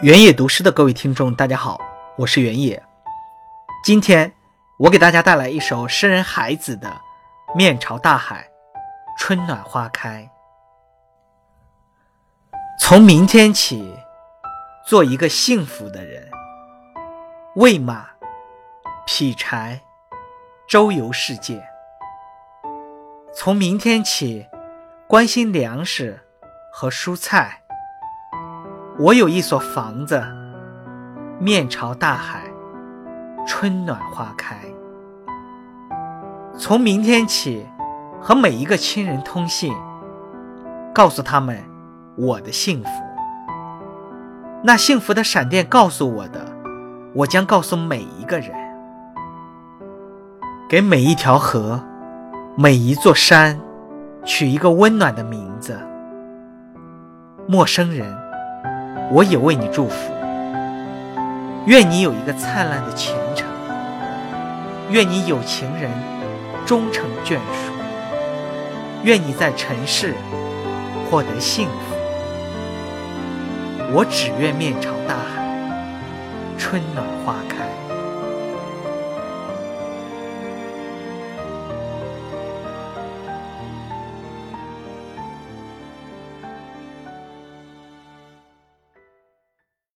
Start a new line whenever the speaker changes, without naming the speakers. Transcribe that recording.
原野读诗的各位听众，大家好，我是原野。今天我给大家带来一首诗人海子的《面朝大海，春暖花开》。从明天起，做一个幸福的人，喂马，劈柴，周游世界。从明天起，关心粮食和蔬菜。我有一所房子，面朝大海，春暖花开。从明天起，和每一个亲人通信，告诉他们我的幸福。那幸福的闪电告诉我的，我将告诉每一个人。给每一条河，每一座山，取一个温暖的名字。陌生人。我也为你祝福，愿你有一个灿烂的前程，愿你有情人终成眷属，愿你在尘世获得幸福。我只愿面朝大海，春暖花开。